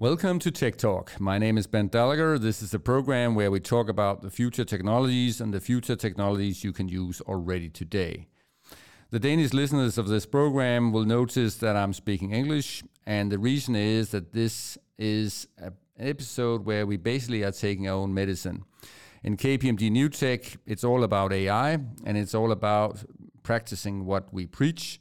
Welcome to Tech Talk. My name is Ben Dalager. This is a program where we talk about the future technologies and the future technologies you can use already today. The Danish listeners of this program will notice that I'm speaking English, and the reason is that this is an episode where we basically are taking our own medicine. In KPMG New Tech, it's all about AI and it's all about practicing what we preach.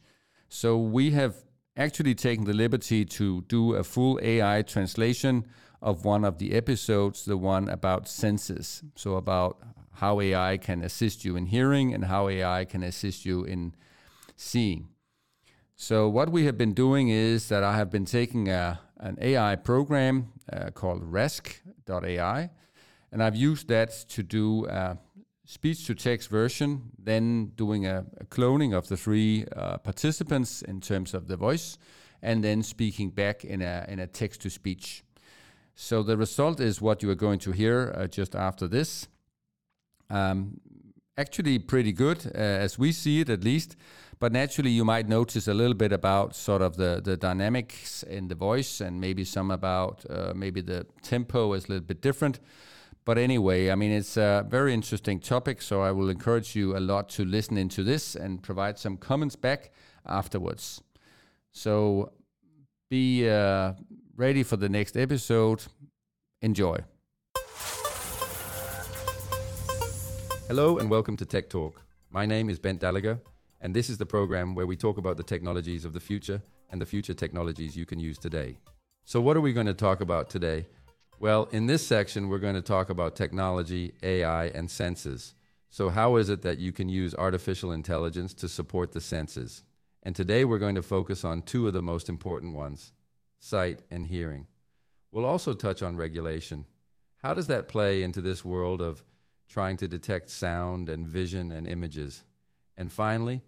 So we have actually taken the liberty to do a full AI translation of one of the episodes, the one about senses. So, about how AI can assist you in hearing and how AI can assist you in seeing. So, what we have been doing is that I have been taking a, an AI program uh, called Rask.ai, and I've used that to do a speech to text version, then doing a, a cloning of the three uh, participants in terms of the voice, and then speaking back in a, in a text to speech. So the result is what you are going to hear uh, just after this. Um, actually, pretty good uh, as we see it, at least. But naturally, you might notice a little bit about sort of the, the dynamics in the voice, and maybe some about uh, maybe the tempo is a little bit different. But anyway, I mean, it's a very interesting topic, so I will encourage you a lot to listen into this and provide some comments back afterwards. So be uh, ready for the next episode. Enjoy. Hello and welcome to Tech Talk. My name is Bent Dalager, and this is the program where we talk about the technologies of the future and the future technologies you can use today. So, what are we going to talk about today? Well, in this section, we're going to talk about technology, AI, and senses. So, how is it that you can use artificial intelligence to support the senses? And today, we're going to focus on two of the most important ones sight and hearing. We'll also touch on regulation. How does that play into this world of trying to detect sound and vision and images? And finally,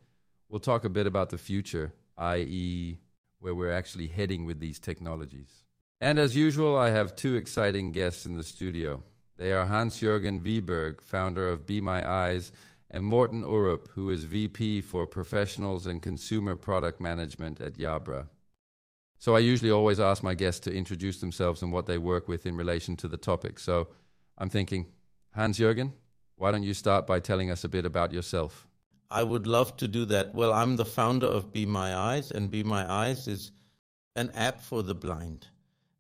we'll talk a bit about the future, i.e., where we're actually heading with these technologies. And as usual, I have two exciting guests in the studio. They are Hans Jürgen Wiberg, founder of Be My Eyes, and Morten Urup, who is VP for Professionals and Consumer Product Management at Jabra. So I usually always ask my guests to introduce themselves and what they work with in relation to the topic. So I'm thinking, Hans Jürgen, why don't you start by telling us a bit about yourself? I would love to do that. Well, I'm the founder of Be My Eyes, and Be My Eyes is an app for the blind.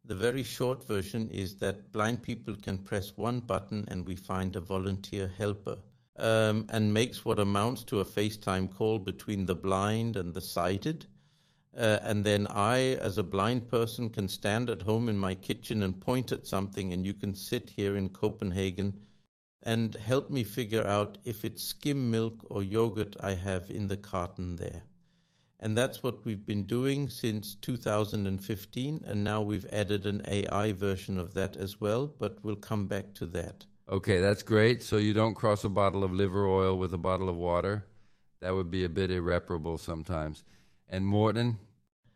The very short version is that blind people can press one button and we find a volunteer helper. Um, and makes what amounts to a FaceTime call between the blind and the sighted. Uh, and then I, as a blind person, can stand at home in my kitchen and point at something, and you can sit here in Copenhagen and help me figure out if it's skim milk or yogurt I have in the carton there. And that's what we've been doing since 2015. And now we've added an AI version of that as well, but we'll come back to that. Okay, that's great. So you don't cross a bottle of liver oil with a bottle of water? That would be a bit irreparable sometimes. And Morten?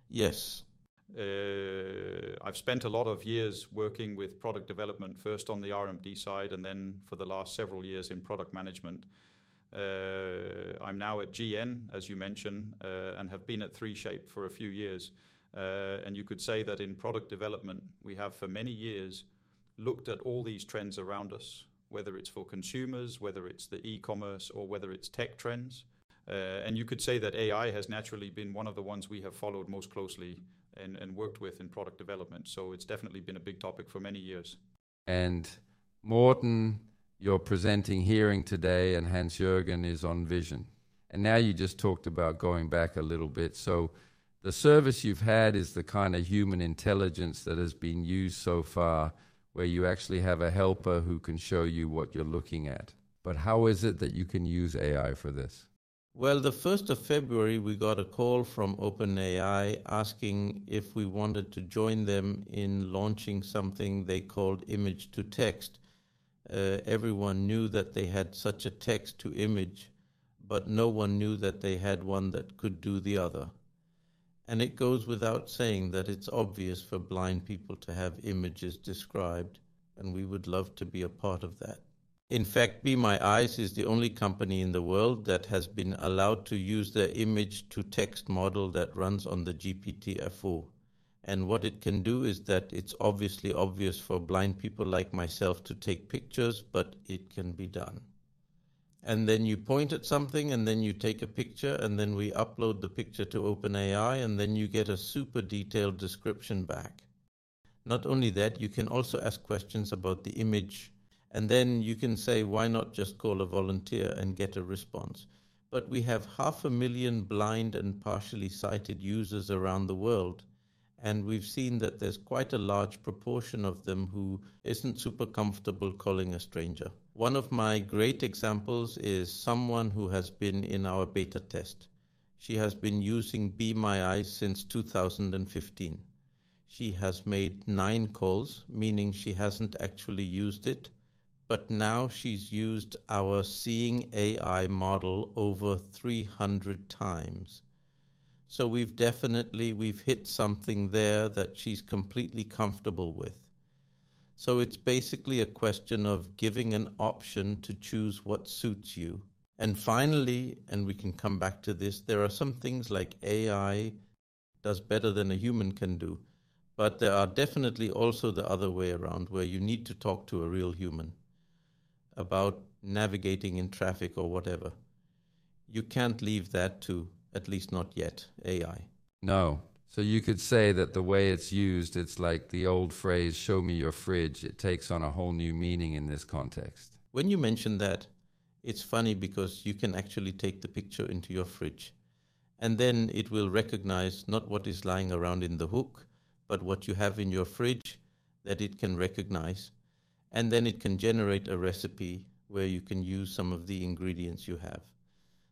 Yes. Uh, I've spent a lot of years working with product development, first on the R&D side, and then for the last several years in product management. Uh, I'm now at GN, as you mentioned, uh, and have been at 3Shape for a few years. Uh, and you could say that in product development, we have for many years looked at all these trends around us, whether it's for consumers, whether it's the e-commerce, or whether it's tech trends. And you could say that AI has naturally been one of the ones we have followed most closely and worked with in product development. So it's definitely been a big topic for many years. And Morten, you're presenting hearing today, and Hans Jürgen is on vision. And now you just talked about going back a little bit. So the service you've had is the kind of human intelligence that has been used so far, where you actually have a helper who can show you what you're looking at. But how is it that you can use AI for this? Well, the 1st of February, we got a call from OpenAI asking if we wanted to join them in launching something they called image to text uh, everyone knew that they had such a text to image, but no one knew that they had one that could do the other. And it goes without saying that it's obvious for blind people to have images described, and we would love to be a part of that. In fact, Be My Eyes is the only company in the world that has been allowed to use their image to text model that runs on the GPT-4. And what it can do is that it's obviously obvious for blind people like myself to take pictures, but it can be done. And then you point at something, and then you take a picture, and then we upload the picture to OpenAI, and then you get a super detailed description back. Not only that, you can also ask questions about the image, and then you can say, why not just call a volunteer and get a response? But we have half a million blind and partially sighted users around the world and we've seen that there's quite a large proportion of them who isn't super comfortable calling a stranger. One of my great examples is someone who has been in our beta test. She has been using Be My Eyes since 2015. She has made nine calls, meaning she hasn't actually used it, but now she's used our Seeing AI model over 300 times. So we've definitely we've hit something there that she's completely comfortable with. So it's basically a question of giving an option to choose what suits you. And finally, and we can come back to this, there are some things like AI does better than a human can do. But there are definitely also the other way around where you need to talk to a real human about navigating in traffic or whatever. You can't leave that to at least not yet, AI. No. So you could say that the way it's used, it's like the old phrase, show me your fridge. It takes on a whole new meaning in this context. When you mention that, it's funny because you can actually take the picture into your fridge. And then it will recognize not what is lying around in the hook, but what you have in your fridge that it can recognize. And then it can generate a recipe where you can use some of the ingredients you have.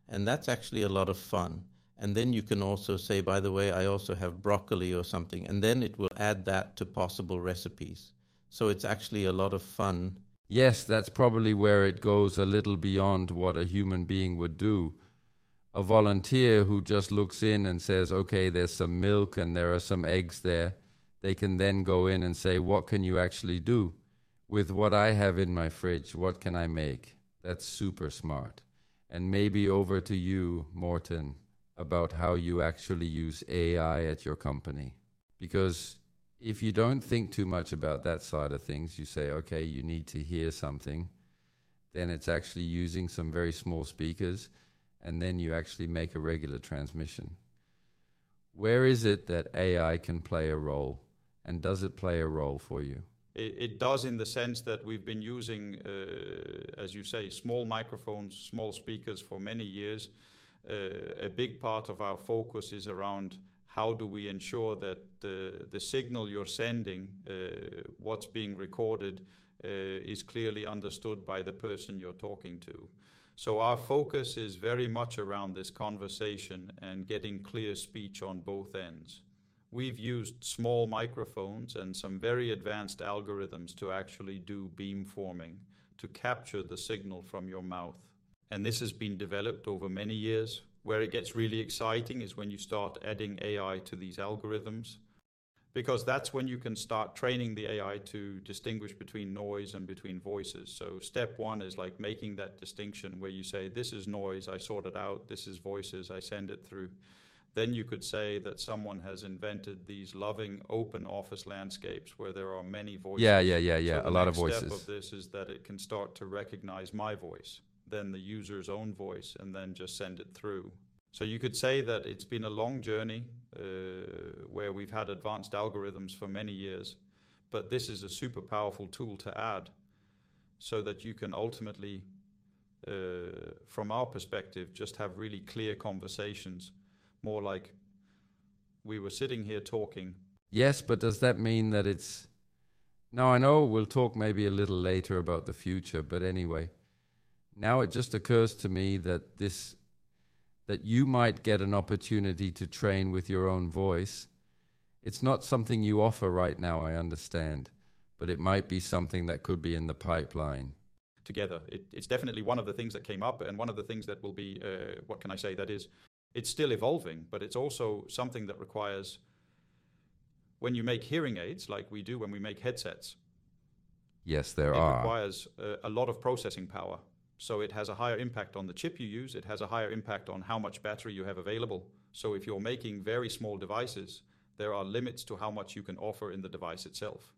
And that's actually a lot of fun and then you can also say, by the way, I also have broccoli or something. And then it will add that to possible recipes. So it's actually a lot of fun. Yes, that's probably where it goes a little beyond what a human being would do. A volunteer who just looks in and says, okay, there's some milk and there are some eggs there, they can then go in and say, what can you actually do with what I have in my fridge? What can I make? That's super smart. And maybe over to you, Morten about how you actually use AI at your company. Because if you don't think too much about that side of things, you say, okay, you need to hear something, then it's actually using some very small speakers, and then you actually make a regular transmission. Where is it that AI can play a role, and does it play a role for you? It, does in the sense that we've been using, uh, as you say, small microphones, small speakers for many years a big part of our focus is around how do we ensure that the, the signal you're sending, uh, what's being recorded, uh, is clearly understood by the person you're talking to. So our focus is very much around this conversation and getting clear speech on both ends. We've used small microphones and some very advanced algorithms to actually do beamforming to capture the signal from your mouth. And this has been developed over many years. Where it gets really exciting is when you start adding AI to these algorithms, because that's when you can start training the AI to distinguish between noise and between voices. So step one is like making that distinction where you say, this is noise, I sort it out, this is voices, I send it through. Then you could say that someone has invented these loving open office landscapes where there are many voices. Yeah, yeah, yeah, yeah. So a lot of voices. step of this is that it can start to recognize my voice then the user's own voice and then just send it through. So you could say that it's been a long journey uh, where we've had advanced algorithms for many years, but this is a super powerful tool to add so that you can ultimately, uh, from our perspective, just have really clear conversations, more like we were sitting here talking. Yes, but does that mean that it's. Now, I know we'll talk maybe a little later about the future, but anyway now it just occurs to me that this that you might get an opportunity to train with your own voice. It's not something you offer right now, I understand, but it might be something that could be in the pipeline. Together, it, it's definitely one of the things that came up, and one of the things that will be, uh, what can I say, that is, it's still evolving, but it's also something that requires, when you make hearing aids, like we do when we make headsets. Yes, there it are. It requires uh, a lot of processing power so it has a higher impact on the chip you use. It has a higher impact on how much battery you have available. So if you're making very small devices, there are limits to how much you can offer in the device itself.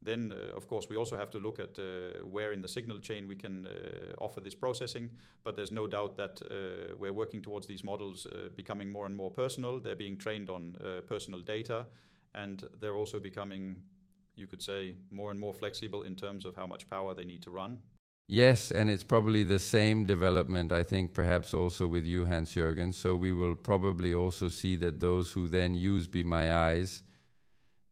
Then, uh, of course, we also have to look at uh, where in the signal chain we can uh, offer this processing. But there's no doubt that uh, we're working towards these models uh, becoming more and more personal. They're being trained on uh, personal data, and they're also becoming, you could say, more and more flexible in terms of how much power they need to run. Yes, and it's probably the same development, I think, perhaps also with you, Hans Jürgen. So we will probably also see that those who then use Be My Eyes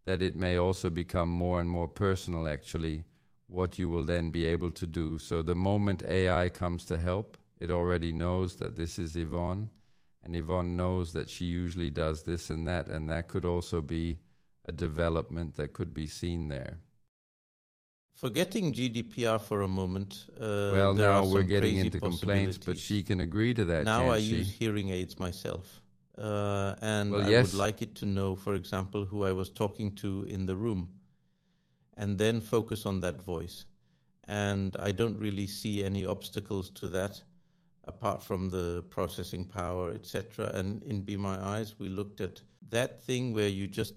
that it may also become more and more personal, actually, what you will then be able to do. So the moment AI comes to help, it already knows that this is Yvonne, and Yvonne knows that she usually does this and that, and that could also be a development that could be seen there. Forgetting GDPR for a moment. Uh, well, now we're getting into complaints, but she can agree to that. Now I she? use hearing aids myself. Uh, and well, I yes. would like it to know, for example, who I was talking to in the room, and then focus on that voice. And I don't really see any obstacles to that, apart from the processing power, etc. And in Be My Eyes, we looked at that thing where you just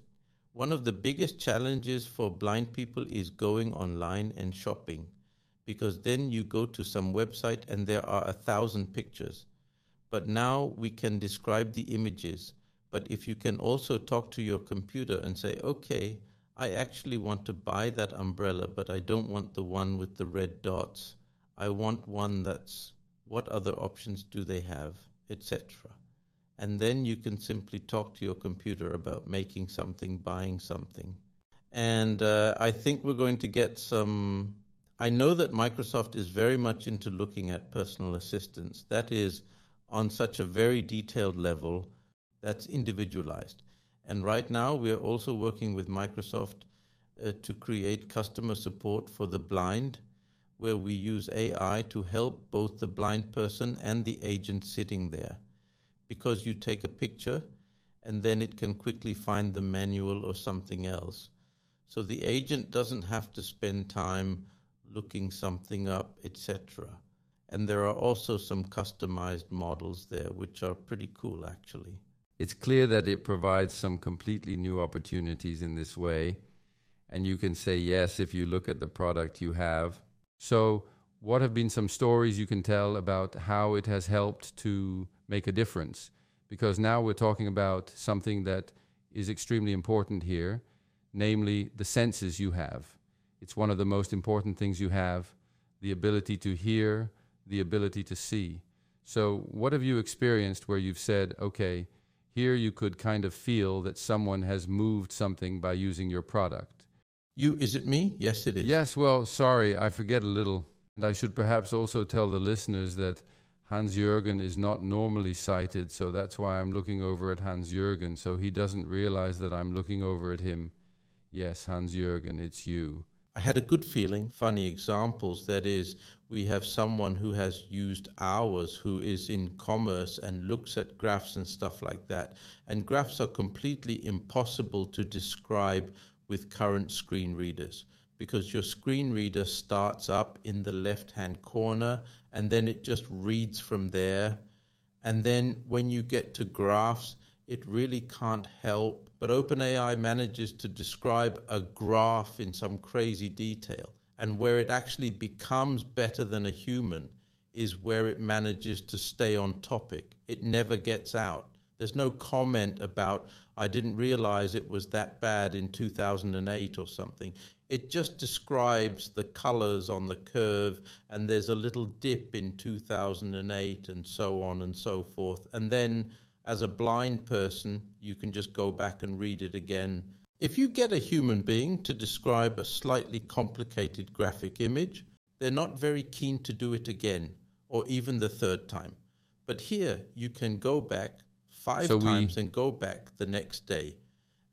one of the biggest challenges for blind people is going online and shopping, because then you go to some website and there are a thousand pictures but now we can describe the images. But if you can also talk to your computer and say, okay, I actually want to buy that umbrella, but I don't want the one with the red dots. I want one that's what other options do they have, etc. And then you can simply talk to your computer about making something, buying something. And uh, I think we're going to get some. I know that Microsoft is very much into looking at personal assistance. That is, on such a very detailed level that's individualized. And right now, we are also working with Microsoft uh, to create customer support for the blind, where we use AI to help both the blind person and the agent sitting there. Because you take a picture and then it can quickly find the manual or something else. So the agent doesn't have to spend time looking something up, etc. And there are also some customized models there, which are pretty cool, actually. It's clear that it provides some completely new opportunities in this way. And you can say yes if you look at the product you have. So, what have been some stories you can tell about how it has helped to make a difference? Because now we're talking about something that is extremely important here, namely the senses you have. It's one of the most important things you have the ability to hear, the ability to see. So, what have you experienced where you've said, okay, here you could kind of feel that someone has moved something by using your product? You, is it me? Yes, it is. Yes, well, sorry, I forget a little. And I should perhaps also tell the listeners that Hans Jürgen is not normally sighted, so that's why I'm looking over at Hans Jürgen, so he doesn't realize that I'm looking over at him. Yes, Hans Jürgen, it's you. I had a good feeling. Funny examples. That is, we have someone who has used ours, who is in commerce and looks at graphs and stuff like that. And graphs are completely impossible to describe with current screen readers because your screen reader starts up in the left hand corner and then it just reads from there. And then when you get to graphs, it really can't help. But OpenAI manages to describe a graph in some crazy detail. And where it actually becomes better than a human is where it manages to stay on topic. It never gets out. There's no comment about, I didn't realize it was that bad in 2008 or something. It just describes the colors on the curve, and there's a little dip in 2008, and so on and so forth. And then as a blind person, you can just go back and read it again. If you get a human being to describe a slightly complicated graphic image, they're not very keen to do it again or even the third time. But here you can go back five so times we... and go back the next day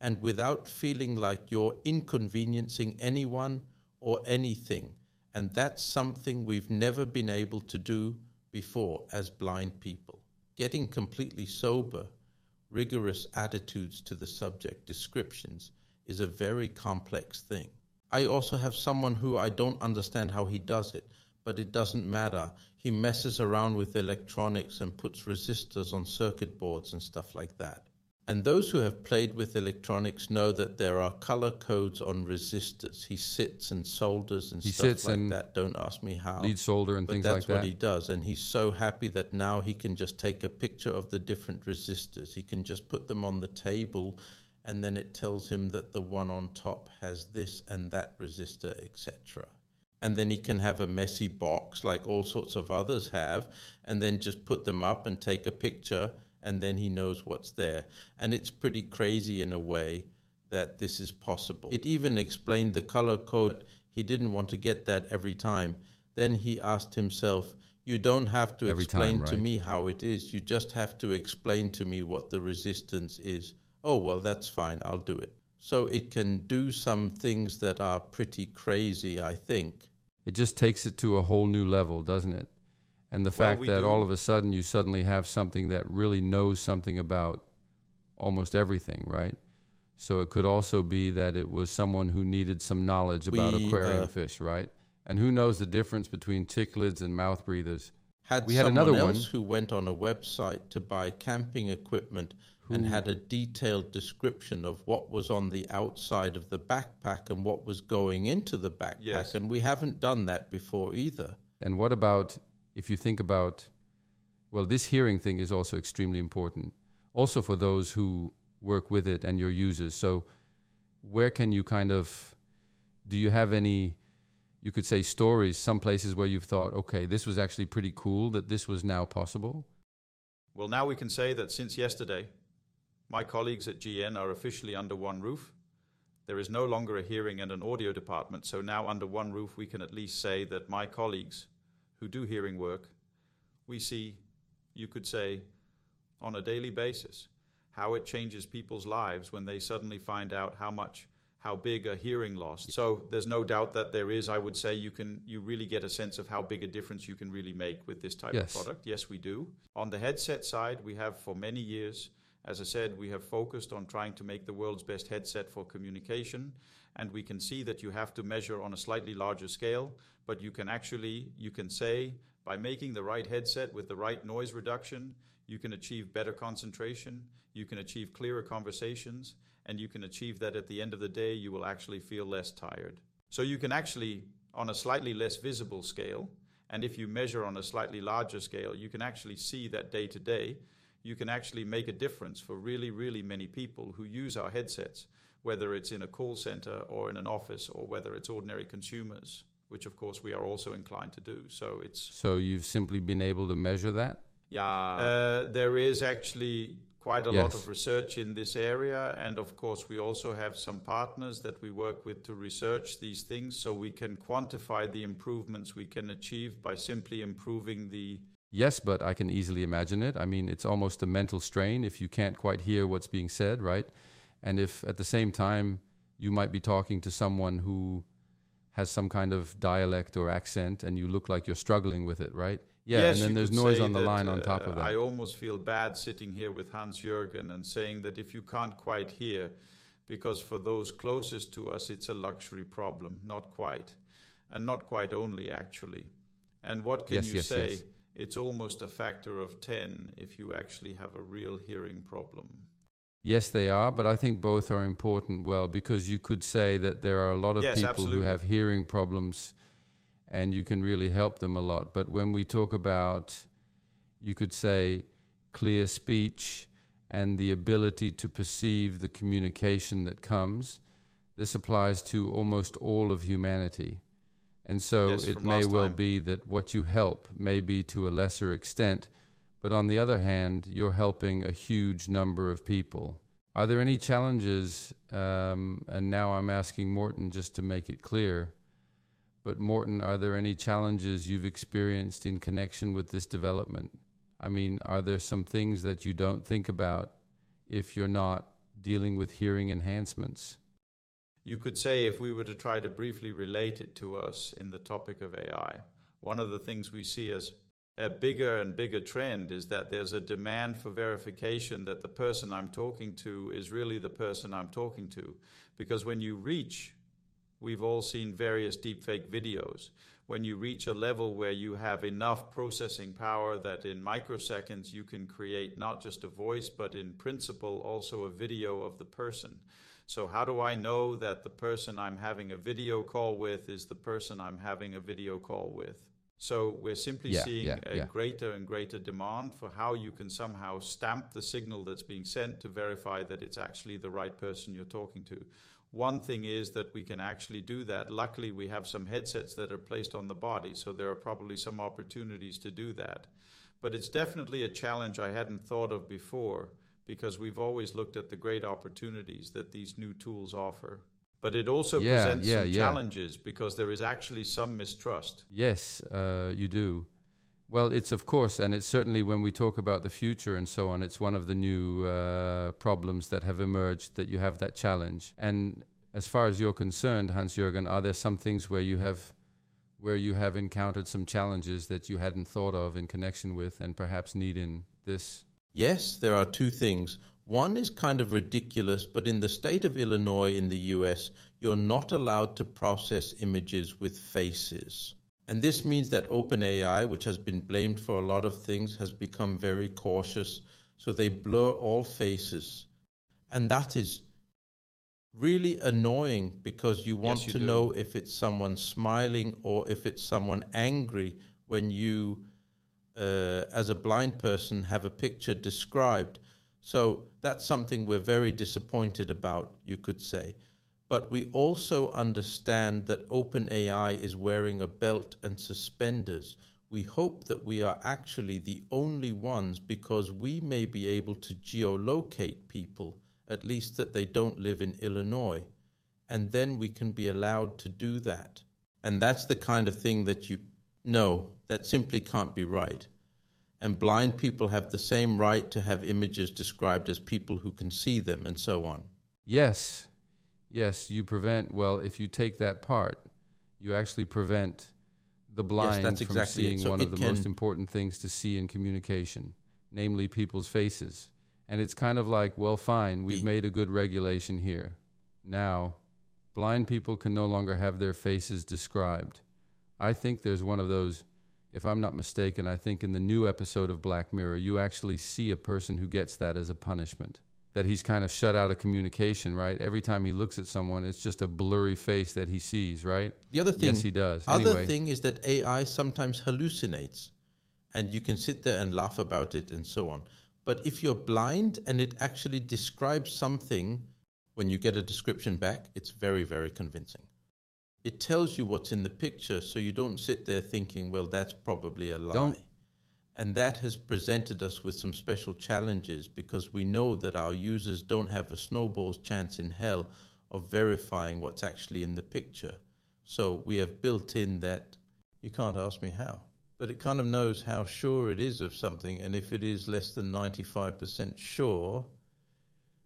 and without feeling like you're inconveniencing anyone or anything. And that's something we've never been able to do before as blind people getting completely sober, rigorous attitudes to the subject descriptions is a very complex thing. I also have someone who I don't understand how he does it, but it doesn't matter. He messes around with electronics and puts resistors on circuit boards and stuff like that. And those who have played with electronics know that there are color codes on resistors. He sits and solders and He stuff like and that. Don't ask me how. Lead solder and but things that's what he does. And he's so happy that now he can just take a picture of the different resistors. He can just put them on the table and then it tells him that the one on top has this and that resistor, etc. And then he can have a messy box like all sorts of others have, and then just put them up and take a picture, and then he knows what's there. And it's pretty crazy in a way that this is possible. It even explained the color code. He didn't want to get that every time. Then he asked himself, You don't have to Every explain time, to me how it is. You just have to explain to me what the resistance is. Oh, well, that's fine. I'll do it. So it can do some things that are pretty crazy, I think. It just takes it to a whole new level, doesn't it? And the Well, fact we that do- all of a sudden you suddenly have something that really knows something about almost everything, right? So it could also be that it was someone who needed some knowledge about We, aquarium uh, fish, right? And who knows the difference between cichlids and mouth breathers? Had We had another else one. who went on a website to buy camping equipment and had a detailed description of what was on the outside of the backpack and what was going into the backpack. Yes. And we haven't done that before either. And what about if you think about, well, this hearing thing is also extremely important, also for those who work with it and your users. So, where can you kind of, do you have any, you could say stories, some places where you've thought, okay, this was actually pretty cool that this was now possible? Well, now we can say that since yesterday, my colleagues at GN are officially under one roof. There is no longer a hearing and an audio department, so now under one roof we can at least say that my colleagues who do hearing work, we see, you could say, on a daily basis, how it changes people's lives when they suddenly find out how much how big a hearing loss. So there's no doubt that there is. I would say you can you really get a sense of how big a difference you can really make with this type Yes. of product. Yes, we do. On the headset side, we have for many years, as I said, we have focused on trying to make the world's best headset for communication, and we can see that you have to measure on a slightly larger scale, but you can actually you can say by making the right headset with the right noise reduction, you can achieve better concentration, you can achieve clearer conversations, and you can achieve that at the end of the day you will actually feel less tired. So you can actually on a slightly less visible scale, and if you measure on a slightly larger scale, you can actually see that day to day you can actually make a difference for really, really many people who use our headsets, whether it's in a call center or in an office or whether it's ordinary consumers, which of course we are also inclined to do. So it's So, you've simply been able to measure that? yeah, uh, there is actually quite a lot of research in this area, and of course, we also have some partners that we work with to research these things so we can quantify the improvements we can achieve by simply improving the Yes, but I can easily imagine it. I mean, it's almost a mental strain if you can't quite hear what's being said, right? And if at the same time you might be talking to someone who has some kind of dialect or accent and you look like you're struggling with it, right? Yeah, Yes, and then there's noise on the that, line on top uh, of that. I almost feel bad sitting here with Hans Jürgen and saying that if you can't quite hear, because for those closest to us, it's a luxury problem. Not quite. And not quite only, actually. And what can Yes, you yes, say? It's almost a factor of 10 if you actually have a real hearing problem. Yes, they are, but I think both are important. Well, because you could say that there are a lot of Yes, people absolutely. who have hearing problems and you can really help them a lot. But when we talk about, you could say, clear speech and the ability to perceive the communication that comes, this applies to almost all of humanity. And so Yes, it may well time. be that what you help may be to a lesser extent, but on the other hand, you're helping a huge number of people. Are there any challenges? Um, and now I'm asking Morten just to make it clear. But Morten, are there any challenges you've experienced in connection with this development? I mean, are there some things that you don't think about if you're not dealing with hearing enhancements? You could say, if we were to try to briefly relate it to us in the topic of AI, one of the things we see as a bigger and bigger trend is that there's a demand for verification that the person I'm talking to is really the person I'm talking to. Because when you reach we've all seen various deepfake videos. When you reach a level where you have enough processing power that in microseconds you can create not just a voice, but in principle also a video of the person. So, how do I know that the person I'm having a video call with is the person I'm having a video call with? So, we're simply Yeah, seeing yeah, a yeah. greater and greater demand for how you can somehow stamp the signal that's being sent to verify that it's actually the right person you're talking to. One thing is that we can actually do that. Luckily, we have some headsets that are placed on the body, so there are probably some opportunities to do that. But it's definitely a challenge I hadn't thought of before because we've always looked at the great opportunities that these new tools offer. But it also Yeah, presents yeah, some yeah. challenges because there is actually some mistrust. Yes, uh, you do. Well, it's of course, and it's certainly when we talk about the future and so on, it's one of the new uh, problems that have emerged that you have that challenge. And as far as you're concerned, Hans Jürgen, are there some things where you have where you have encountered some challenges that you hadn't thought of in connection with and perhaps need in this? Yes, there are two things. One is kind of ridiculous, but in the state of Illinois in the US, you're not allowed to process images with faces. And this means that OpenAI, which has been blamed for a lot of things, has become very cautious. So they blur all faces. And that is really annoying because you want you to do. know if it's someone smiling or if it's someone angry when you uh, as a blind person, have a picture described. So that's something we're very disappointed about, you could say. But we also understand that OpenAI is wearing a belt and suspenders. We hope that we are actually the only ones because we may be able to geolocate people, at least that they don't live in Illinois. And then we can be allowed to do that. And that's the kind of thing that you know that simply can't be right. And blind people have the same right to have images described as people who can see them and so on. Yes, yes, you prevent, well, if you take that part, you actually prevent the blind that's from exactly seeing So one of the most important things to see in communication, namely people's faces. And it's kind of like, well, fine, we've made a good regulation here. Now, blind people can no longer have their faces described. I think there's one of those, if I'm not mistaken, I think in the new episode of Black Mirror, you actually see a person who gets that as a punishment. That he's kind of shut out of communication, right? Every time he looks at someone, it's just a blurry face that he sees, right? The other thing, yes, he does. The other anyway, thing is that AI sometimes hallucinates, and you can sit there and laugh about it and so on. But if you're blind and it actually describes something, when you get a description back, it's very, very convincing. It tells you what's in the picture, so you don't sit there thinking, well, that's probably a lie. Don't- And that has presented us with some special challenges because we know that our users don't have a snowball's chance in hell of verifying what's actually in the picture. So we have built in that you can't ask me how, but it kind of knows how sure it is of something. And if it is less than 95% sure,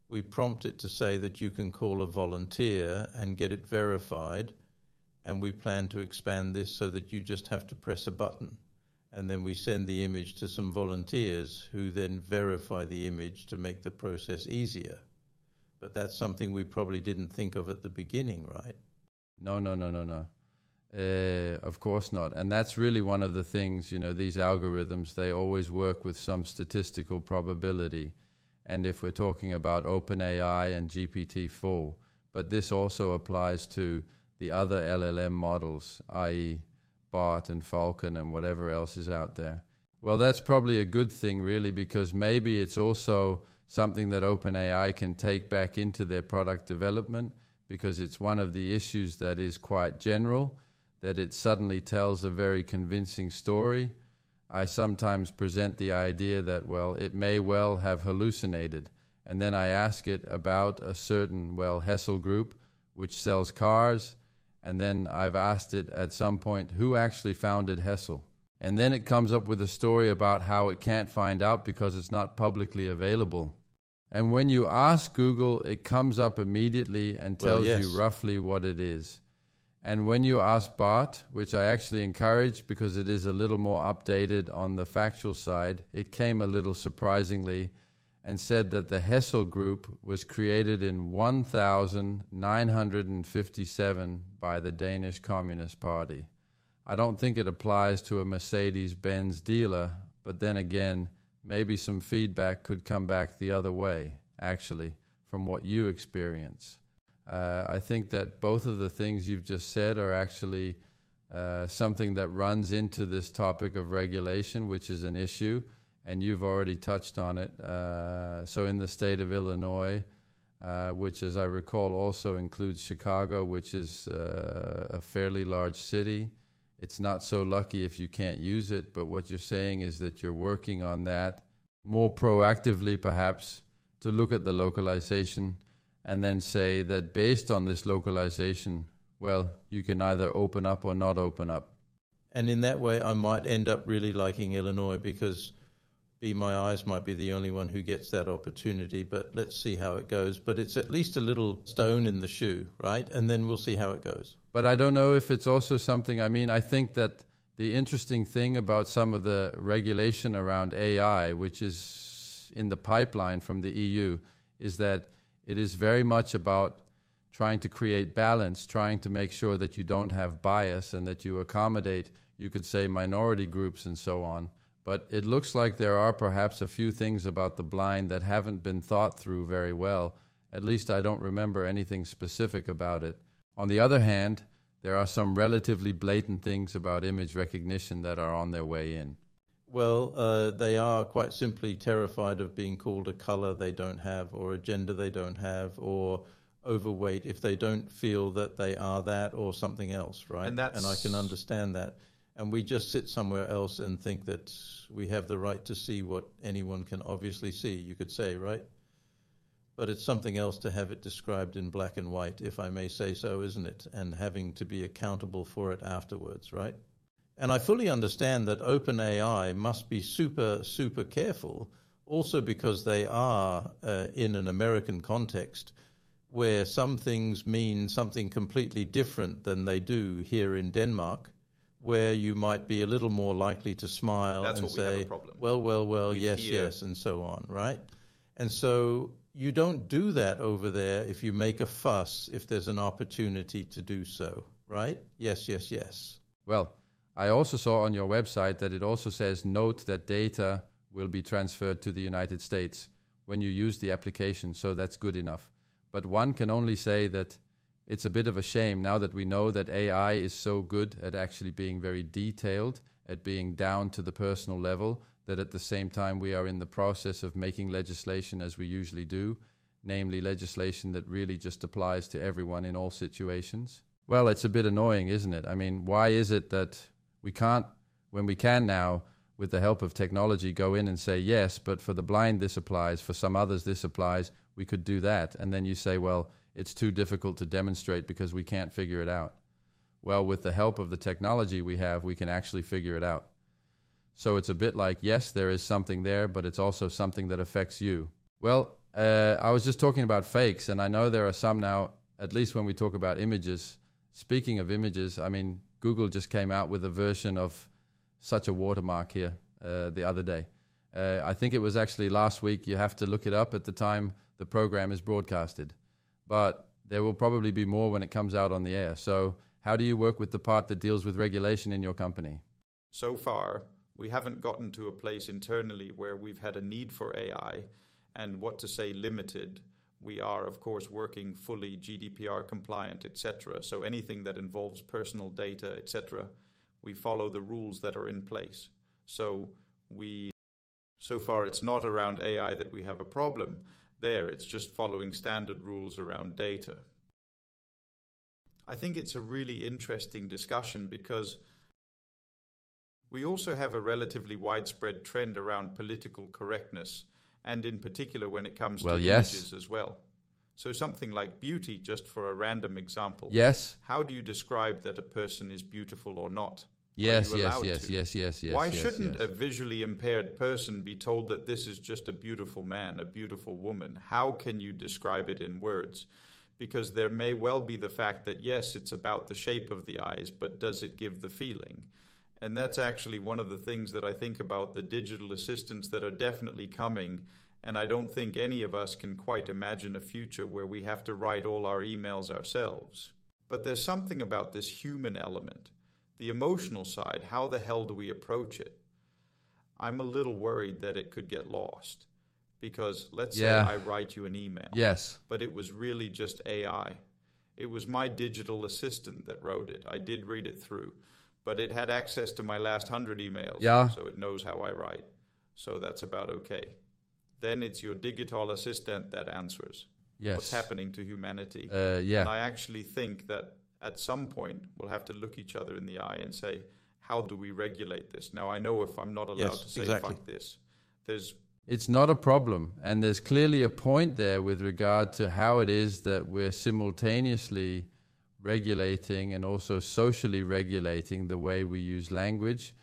we prompt it to say that you can call a volunteer and get it verified. And we plan to expand this so that you just have to press a button. And then we send the image to some volunteers who then verify the image to make the process easier. But that's something we probably didn't think of at the beginning, right? No, no, no, no, no. Uh, of course not. And that's really one of the things, you know, these algorithms, they always work with some statistical probability. And if we're talking about OpenAI and GPT-4, but this also applies to the other LLM models, i.e., Bard and Falcon and whatever else is out there. Well, that's probably a good thing, really, because maybe it's also something that OpenAI can take back into their product development because it's one of the issues that is quite general, that it suddenly tells a very convincing story. I sometimes present the idea that, well, it may well have hallucinated. And then I ask it about a certain, well, Hessel group, which sells cars. And then I've asked it at some point, who actually founded Hessel? And then it comes up with a story about how it can't find out because it's not publicly available. And when you ask Google, it comes up immediately and Well, tells yes. you roughly what it is. And when you ask Bard, which I actually encourage because it is a little more updated on the factual side, it came a little surprisingly and said that the Hessel Group was created in 1957 by the Danish Communist Party. I don't think it applies to a Mercedes Benz dealer, but then again, maybe some feedback could come back the other way, actually, from what you experience. Uh, I think that both of the things you've just said are actually uh, something that runs into this topic of regulation, which is an issue and you've already touched on it. Uh, so, in the state of Illinois, uh, which, as I recall, also includes Chicago, which is uh, a fairly large city, it's not so lucky if you can't use it. But what you're saying is that you're working on that more proactively, perhaps, to look at the localization and then say that based on this localization, well, you can either open up or not open up. And in that way, I might end up really liking Illinois because be My Eyes might be the only one who gets that opportunity, but let's see how it goes. But it's at least a little stone in the shoe, right? And then we'll see how it goes. But I don't know if it's also something, I mean, I think that the interesting thing about some of the regulation around AI, which is in the pipeline from the EU, is that it is very much about trying to create balance, trying to make sure that you don't have bias and that you accommodate, you could say, minority groups and so on. But it looks like there are perhaps a few things about the blind that haven't been thought through very well. At least I don't remember anything specific about it. On the other hand, there are some relatively blatant things about image recognition that are on their way in. Well, uh, they are quite simply terrified of being called a color they don't have, or a gender they don't have, or overweight if they don't feel that they are that or something else, right? And, and I can understand that and we just sit somewhere else and think that we have the right to see what anyone can obviously see, you could say, right? But it's something else to have it described in black and white, if I may say so, isn't it? And having to be accountable for it afterwards, right? And I fully understand that OpenAI must be super, super careful, also because they are uh, in an American context where some things mean something completely different than they do here in Denmark where you might be a little more likely to smile That's and we say, well, well, well, we yes, hear. yes, and so on, right? And so you don't do that over there if you make a fuss if there's an opportunity to do so, right? Yes, yes, yes. Well, I also saw on your website that it also says note that data will be transferred to the United States when you use the application, so that's good enough. But one can only say that it's a bit of a shame now that we know that AI is so good at actually being very detailed, at being down to the personal level, that at the same time we are in the process of making legislation as we usually do, namely legislation that really just applies to everyone in all situations. Well, it's a bit annoying, isn't it? I mean, why is it that we can't, when we can now, with the help of technology, go in and say, yes, but for the blind this applies, for some others this applies, we could do that. And then you say, well, it's too difficult to demonstrate because we can't figure it out. Well, with the help of the technology we have, we can actually figure it out. So it's a bit like, yes, there is something there, but it's also something that affects you. Well, uh, I was just talking about fakes, and I know there are some now, at least when we talk about images. Speaking of images, I mean, Google just came out with a version of such a watermark here uh, the other day. Uh, I think it was actually last week. You have to look it up at the time the program is broadcasted but there will probably be more when it comes out on the air. So, how do you work with the part that deals with regulation in your company? So far, we haven't gotten to a place internally where we've had a need for AI and what to say limited. We are, of course, working fully GDPR compliant, etc. So anything that involves personal data, etc., we follow the rules that are in place. So we, so far, it's not around AI that we have a problem there. It's just following standard rules around data. I think it's a really interesting discussion because we also have a relatively widespread trend around political correctness, and in particular when it comes well, to yes. images as well. So something like beauty, just for a random example. Yes. How do you describe that a person is beautiful or not? Yes, yes, yes, yes, yes, yes. Why yes, shouldn't yes. a visually impaired person be told that this is just a beautiful man, a beautiful woman? How can you describe it in words? Because there may well be the fact that, yes, it's about the shape of the eyes, but does it give the feeling? And that's actually one of the things that I think about the digital assistants that are definitely coming And I don't think any of us can quite imagine a future where we have to write all our emails ourselves. But there's something about this human element, the emotional side. How the hell do we approach it? I'm a little worried that it could get lost. Because let's Yeah. say I write you an email, Yes. but it was really just AI. It was my digital assistant that wrote it. I did read it through, but it had access to my last hundred emails, Yeah. so it knows how I write. So that's about okay. Then it's your digital assistant that answers Yes. what's happening to humanity. Uh, yeah. And I actually think that at some point we'll have to look each other in the eye and say, how do we regulate this? Now I know if I'm not allowed Yes, to say exactly. fuck this, there's It's not a problem. And there's clearly a point there with regard to how it is that we're simultaneously regulating and also socially regulating the way we use language.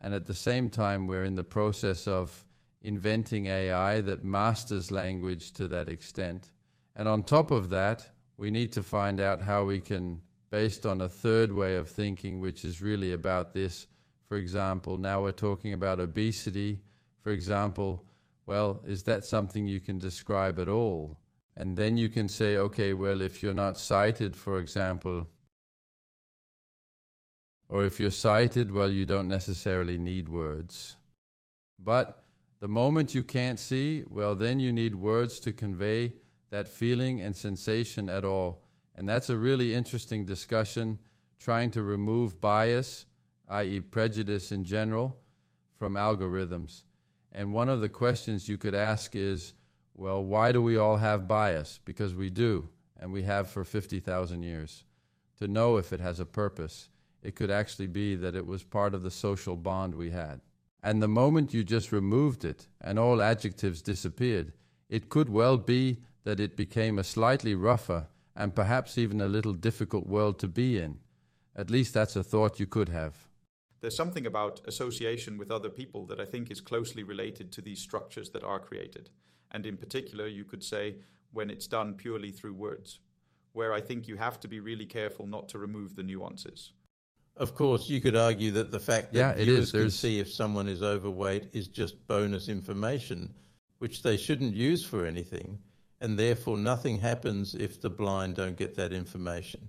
And at the same time, we're in the process of inventing AI that masters language to that extent. And on top of that, we need to find out how we can, based on a third way of thinking, which is really about this. For example, now we're talking about obesity. For example, well, is that something you can describe at all? And then you can say, okay, well, if you're not sighted, for example, or if you're sighted, well, you don't necessarily need words. But the moment you can't see, well, then you need words to convey that feeling and sensation at all. And that's a really interesting discussion, trying to remove bias, i.e., prejudice in general, from algorithms. And one of the questions you could ask is, well, why do we all have bias? Because we do, and we have for 50,000 years. To know if it has a purpose, it could actually be that it was part of the social bond we had. And the moment you just removed it and all adjectives disappeared, it could well be that it became a slightly rougher and perhaps even a little difficult world to be in. At least that's a thought you could have. there's something about association with other people that I think is closely related to these structures that are created. And in particular, you could say when it's done purely through words, where I think you have to be really careful not to remove the nuances. Of course, you could argue that the fact that Yeah, it viewers is. can There's- see if someone is overweight is just bonus information, which they shouldn't use for anything, and therefore nothing happens if the blind don't get that information,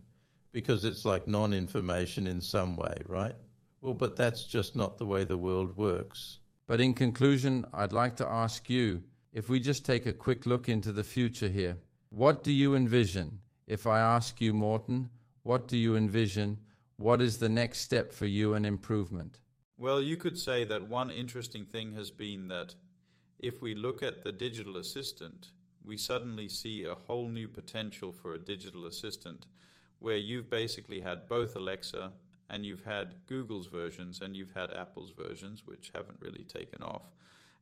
because it's like non-information in some way, right? Well, but that's just not the way the world works. But in conclusion, I'd like to ask you if we just take a quick look into the future here, what do you envision? If I ask you, Morten, what do you envision? What is the next step for you in improvement? Well, you could say that one interesting thing has been that if we look at the digital assistant, we suddenly see a whole new potential for a digital assistant where you've basically had both Alexa and you've had Google's versions and you've had Apple's versions, which haven't really taken off.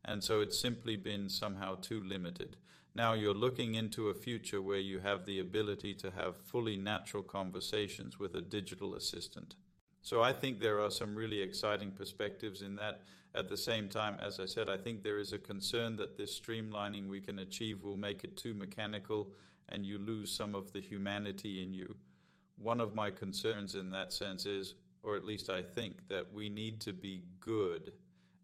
And so it's simply been somehow too limited. Now you're looking into a future where you have the ability to have fully natural conversations with a digital assistant. So I think there are some really exciting perspectives in that. At the same time, as I said, I think there is a concern that this streamlining we can achieve will make it too mechanical and you lose some of the humanity in you. One of my concerns in that sense is, or at least I think, that we need to be good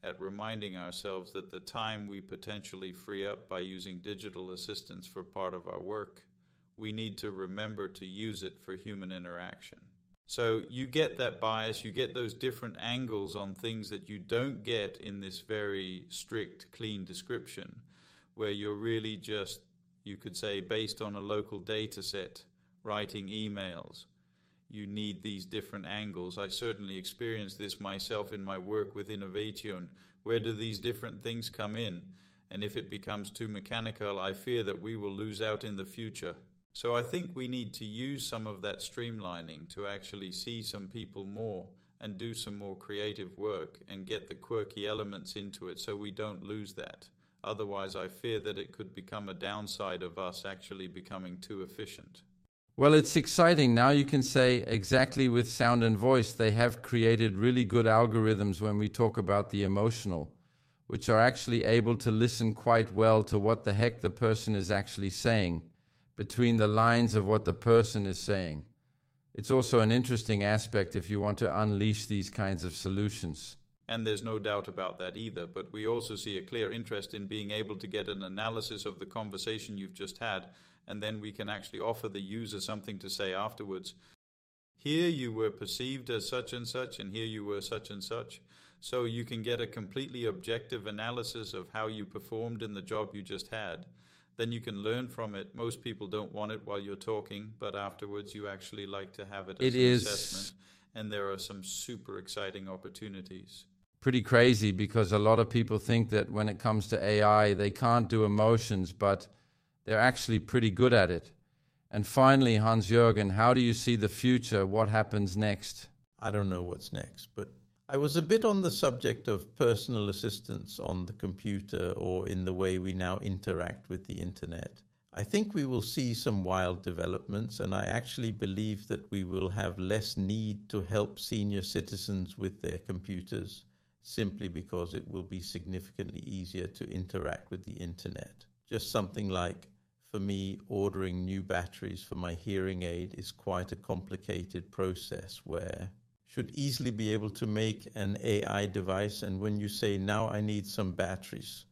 at reminding ourselves that the time we potentially free up by using digital assistance for part of our work, we need to remember to use it for human interaction. So you get that bias, you get those different angles on things that you don't get in this very strict, clean description, where you're really just, you could say, based on a local data set, writing emails. You need these different angles. I certainly experienced this myself in my work with Innovation. Where do these different things come in? And if it becomes too mechanical, I fear that we will lose out in the future. So I think we need to use some of that streamlining to actually see some people more and do some more creative work and get the quirky elements into it so we don't lose that. Otherwise, I fear that it could become a downside of us actually becoming too efficient. Well, it's exciting. Now you can say exactly with sound and voice, they have created really good algorithms when we talk about the emotional, which are actually able to listen quite well to what the heck the person is actually saying between the lines of what the person is saying. It's also an interesting aspect if you want to unleash these kinds of solutions. And there's no doubt about that either. But we also see a clear interest in being able to get an analysis of the conversation you've just had, and then we can actually offer the user something to say afterwards. Here you were perceived as such and such, and here you were such and such. So you can get a completely objective analysis of how you performed in the job you just had. Then you can learn from it. Most people don't want it while you're talking, but afterwards you actually like to have it as It an is- assessment. And there are some super exciting opportunities. pretty crazy because a lot of people think that when it comes to AI, they can't do emotions, but they're actually pretty good at it. And finally, Hans Jürgen, how do you see the future? What happens next? I don't know what's next, but I was a bit on the subject of personal assistance on the computer or in the way we now interact with the internet. I think we will see some wild developments, and I actually believe that we will have less need to help senior citizens with their computers simply because it will be significantly easier to interact with the internet. Just something like for me, ordering new batteries for my hearing aid is quite a complicated process where should easily be able to make an AI device. And when you say, now I need some batteries,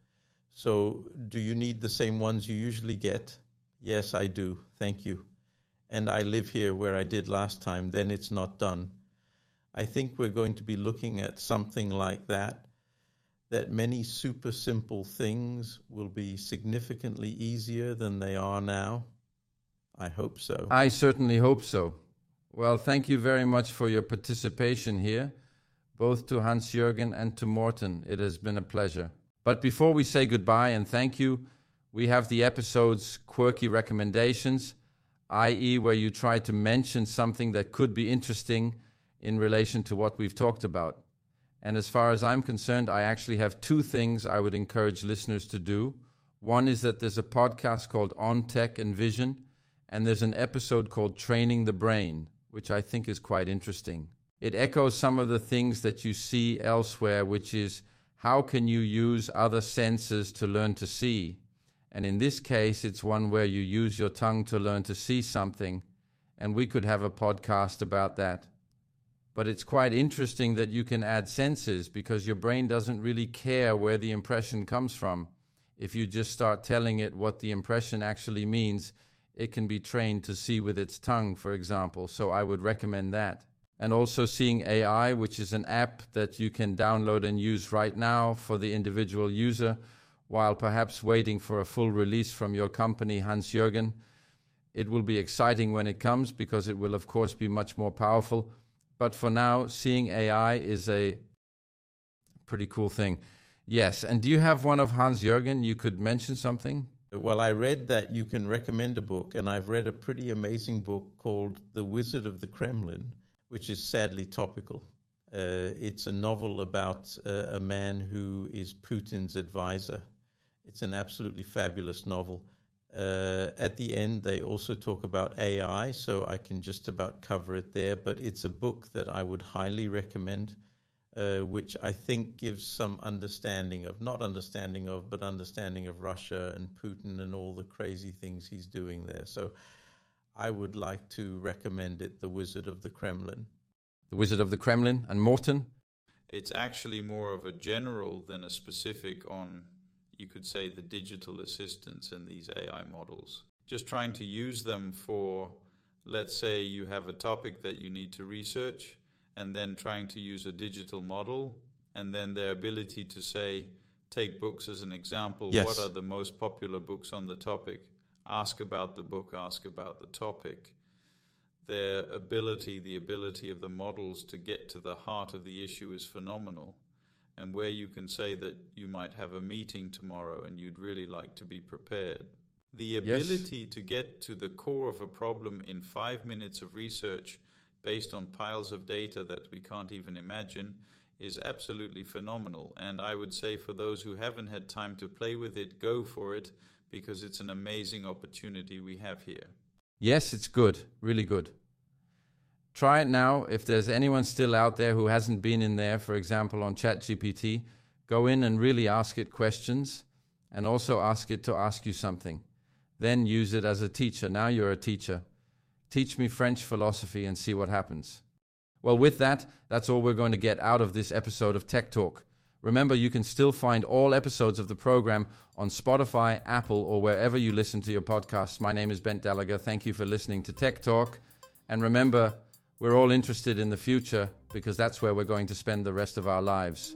so do you need the same ones you usually get? Yes, I do. Thank you. And I live here where I did last time, then it's not done. I think we're going to be looking at something like that that many super simple things will be significantly easier than they are now? I hope so. I certainly hope so. Well, thank you very much for your participation here, both to Hans Jürgen and to Morten. It has been a pleasure. But before we say goodbye and thank you, we have the episode's quirky recommendations, i.e., where you try to mention something that could be interesting in relation to what we've talked about. And as far as I'm concerned, I actually have two things I would encourage listeners to do. One is that there's a podcast called On Tech and Vision, and there's an episode called Training the Brain, which I think is quite interesting. It echoes some of the things that you see elsewhere, which is how can you use other senses to learn to see? And in this case, it's one where you use your tongue to learn to see something, and we could have a podcast about that. But it's quite interesting that you can add senses because your brain doesn't really care where the impression comes from. If you just start telling it what the impression actually means, it can be trained to see with its tongue, for example. So I would recommend that. And also Seeing AI, which is an app that you can download and use right now for the individual user, while perhaps waiting for a full release from your company, Hans Jürgen. It will be exciting when it comes because it will, of course, be much more powerful. But for now, Seeing AI is a pretty cool thing. Yes. And do you have one of Hans Jürgen? You could mention something? Well, I read that you can recommend a book, and I've read a pretty amazing book called The Wizard of the Kremlin, which is sadly topical. Uh, it's a novel about uh, a man who is Putin's advisor. It's an absolutely fabulous novel. Uh, at the end, they also talk about AI, so I can just about cover it there. But it's a book that I would highly recommend, uh, which I think gives some understanding of, not understanding of, but understanding of Russia and Putin and all the crazy things he's doing there. So I would like to recommend it, The Wizard of the Kremlin. The Wizard of the Kremlin and Morten? It's actually more of a general than a specific on, you could say, the digital assistants in these AI models. Just trying to use them for, let's say, you have a topic that you need to research, and then trying to use a digital model, and then their ability to say, take books as an example. Yes. What are the most popular books on the topic? Ask about the book, ask about the topic their ability, the ability of the models to get to the heart of the issue is phenomenal. And where you can say that you might have a meeting tomorrow and you'd really like to be prepared. The Yes. ability to get to the core of a problem in five minutes of research based on piles of data that we can't even imagine is absolutely phenomenal. And I would say for those who haven't had time to play with it, go for it because it's an amazing opportunity we have here. Yes, it's good, really good. Try it now. If there's anyone still out there who hasn't been in there, for example, on ChatGPT, go in and really ask it questions and also ask it to ask you something. Then use it as a teacher. Now you're a teacher. Teach me French philosophy and see what happens. Well, with that, that's all we're going to get out of this episode of Tech Talk. Remember, you can still find all episodes of the program on Spotify, Apple, or wherever you listen to your podcasts. My name is Bent Dalager. Thank you for listening to Tech Talk. And remember, we're all interested in the future because that's where we're going to spend the rest of our lives.